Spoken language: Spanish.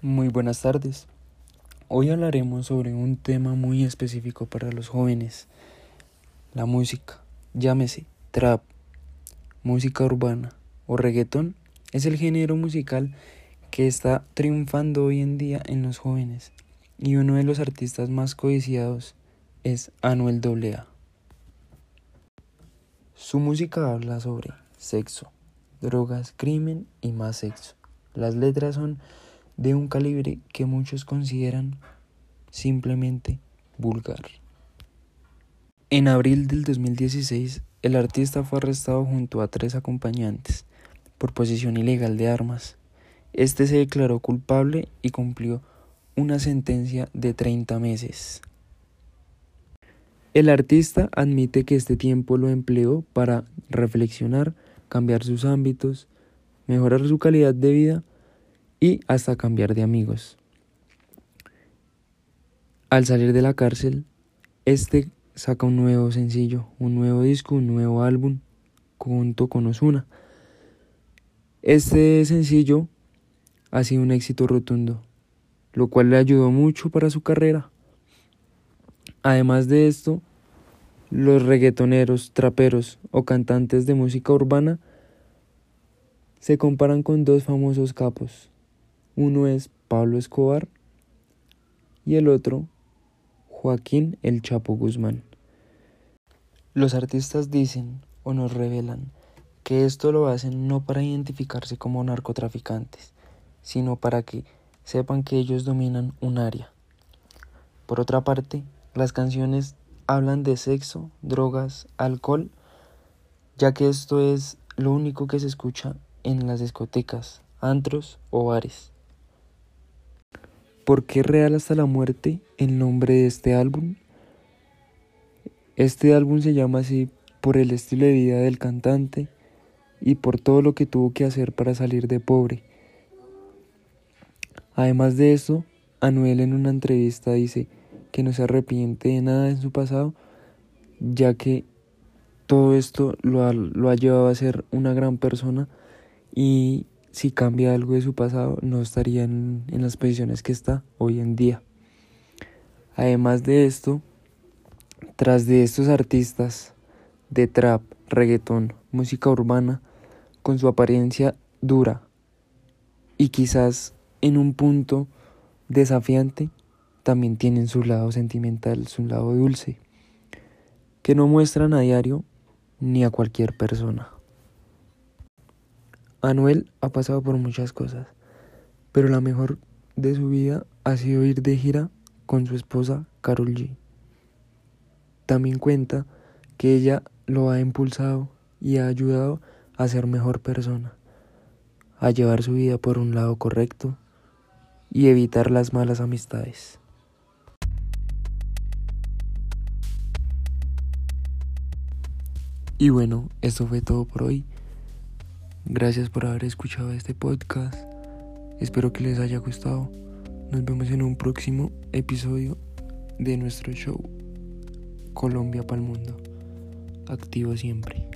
Muy buenas tardes. Hoy hablaremos sobre un tema muy específico para los jóvenes, la música, llámese trap, música urbana o reggaetón, es el género musical que está triunfando hoy en día en los jóvenes y uno de los artistas más codiciados es Anuel AA. Su música habla sobre sexo, drogas, crimen y más sexo. Las letras son de un calibre que muchos consideran simplemente vulgar. En abril del 2016, el artista fue arrestado junto a tres acompañantes por posesión ilegal de armas. Este se declaró culpable y cumplió una sentencia de 30 meses. El artista admite que este tiempo lo empleó para reflexionar, cambiar sus ámbitos, mejorar su calidad de vida y hasta cambiar de amigos. Al salir de la cárcel, este saca un nuevo sencillo, un nuevo disco, un nuevo álbum junto con Osuna. Este sencillo ha sido un éxito rotundo, lo cual le ayudó mucho para su carrera. Además de esto, los reggaetoneros, traperos o cantantes de música urbana se comparan con dos famosos capos, uno es Pablo Escobar y el otro Joaquín El Chapo Guzmán. Los artistas dicen o nos revelan que esto lo hacen no para identificarse como narcotraficantes, sino para que sepan que ellos dominan un área. Por otra parte, las canciones hablan de sexo, drogas, alcohol, ya que esto es lo único que se escucha en las discotecas, antros o bares. ¿Por qué Real hasta la muerte el nombre de este álbum? Este álbum se llama así por el estilo de vida del cantante y por todo lo que tuvo que hacer para salir de pobre. Además de eso, Anuel en una entrevista dice que no se arrepiente de nada en su pasado, ya que todo esto lo ha, lo ha llevado a ser una gran persona y si cambia algo de su pasado, no estaría en, las posiciones que está hoy en día. Además de esto, tras de estos artistas de trap, reggaetón, música urbana, con su apariencia dura y quizás en un punto desafiante, también tienen su lado sentimental, su lado dulce, que no muestran a diario ni a cualquier persona. Anuel ha pasado por muchas cosas, pero la mejor de su vida ha sido ir de gira con su esposa Carol G. También cuenta que ella lo ha impulsado y ha ayudado a ser mejor persona, a llevar su vida por un lado correcto y evitar las malas amistades. Y bueno, esto fue todo por hoy. Gracias por haber escuchado este podcast. Espero que les haya gustado. Nos vemos en un próximo episodio de nuestro show Colombia para el Mundo. Activo siempre.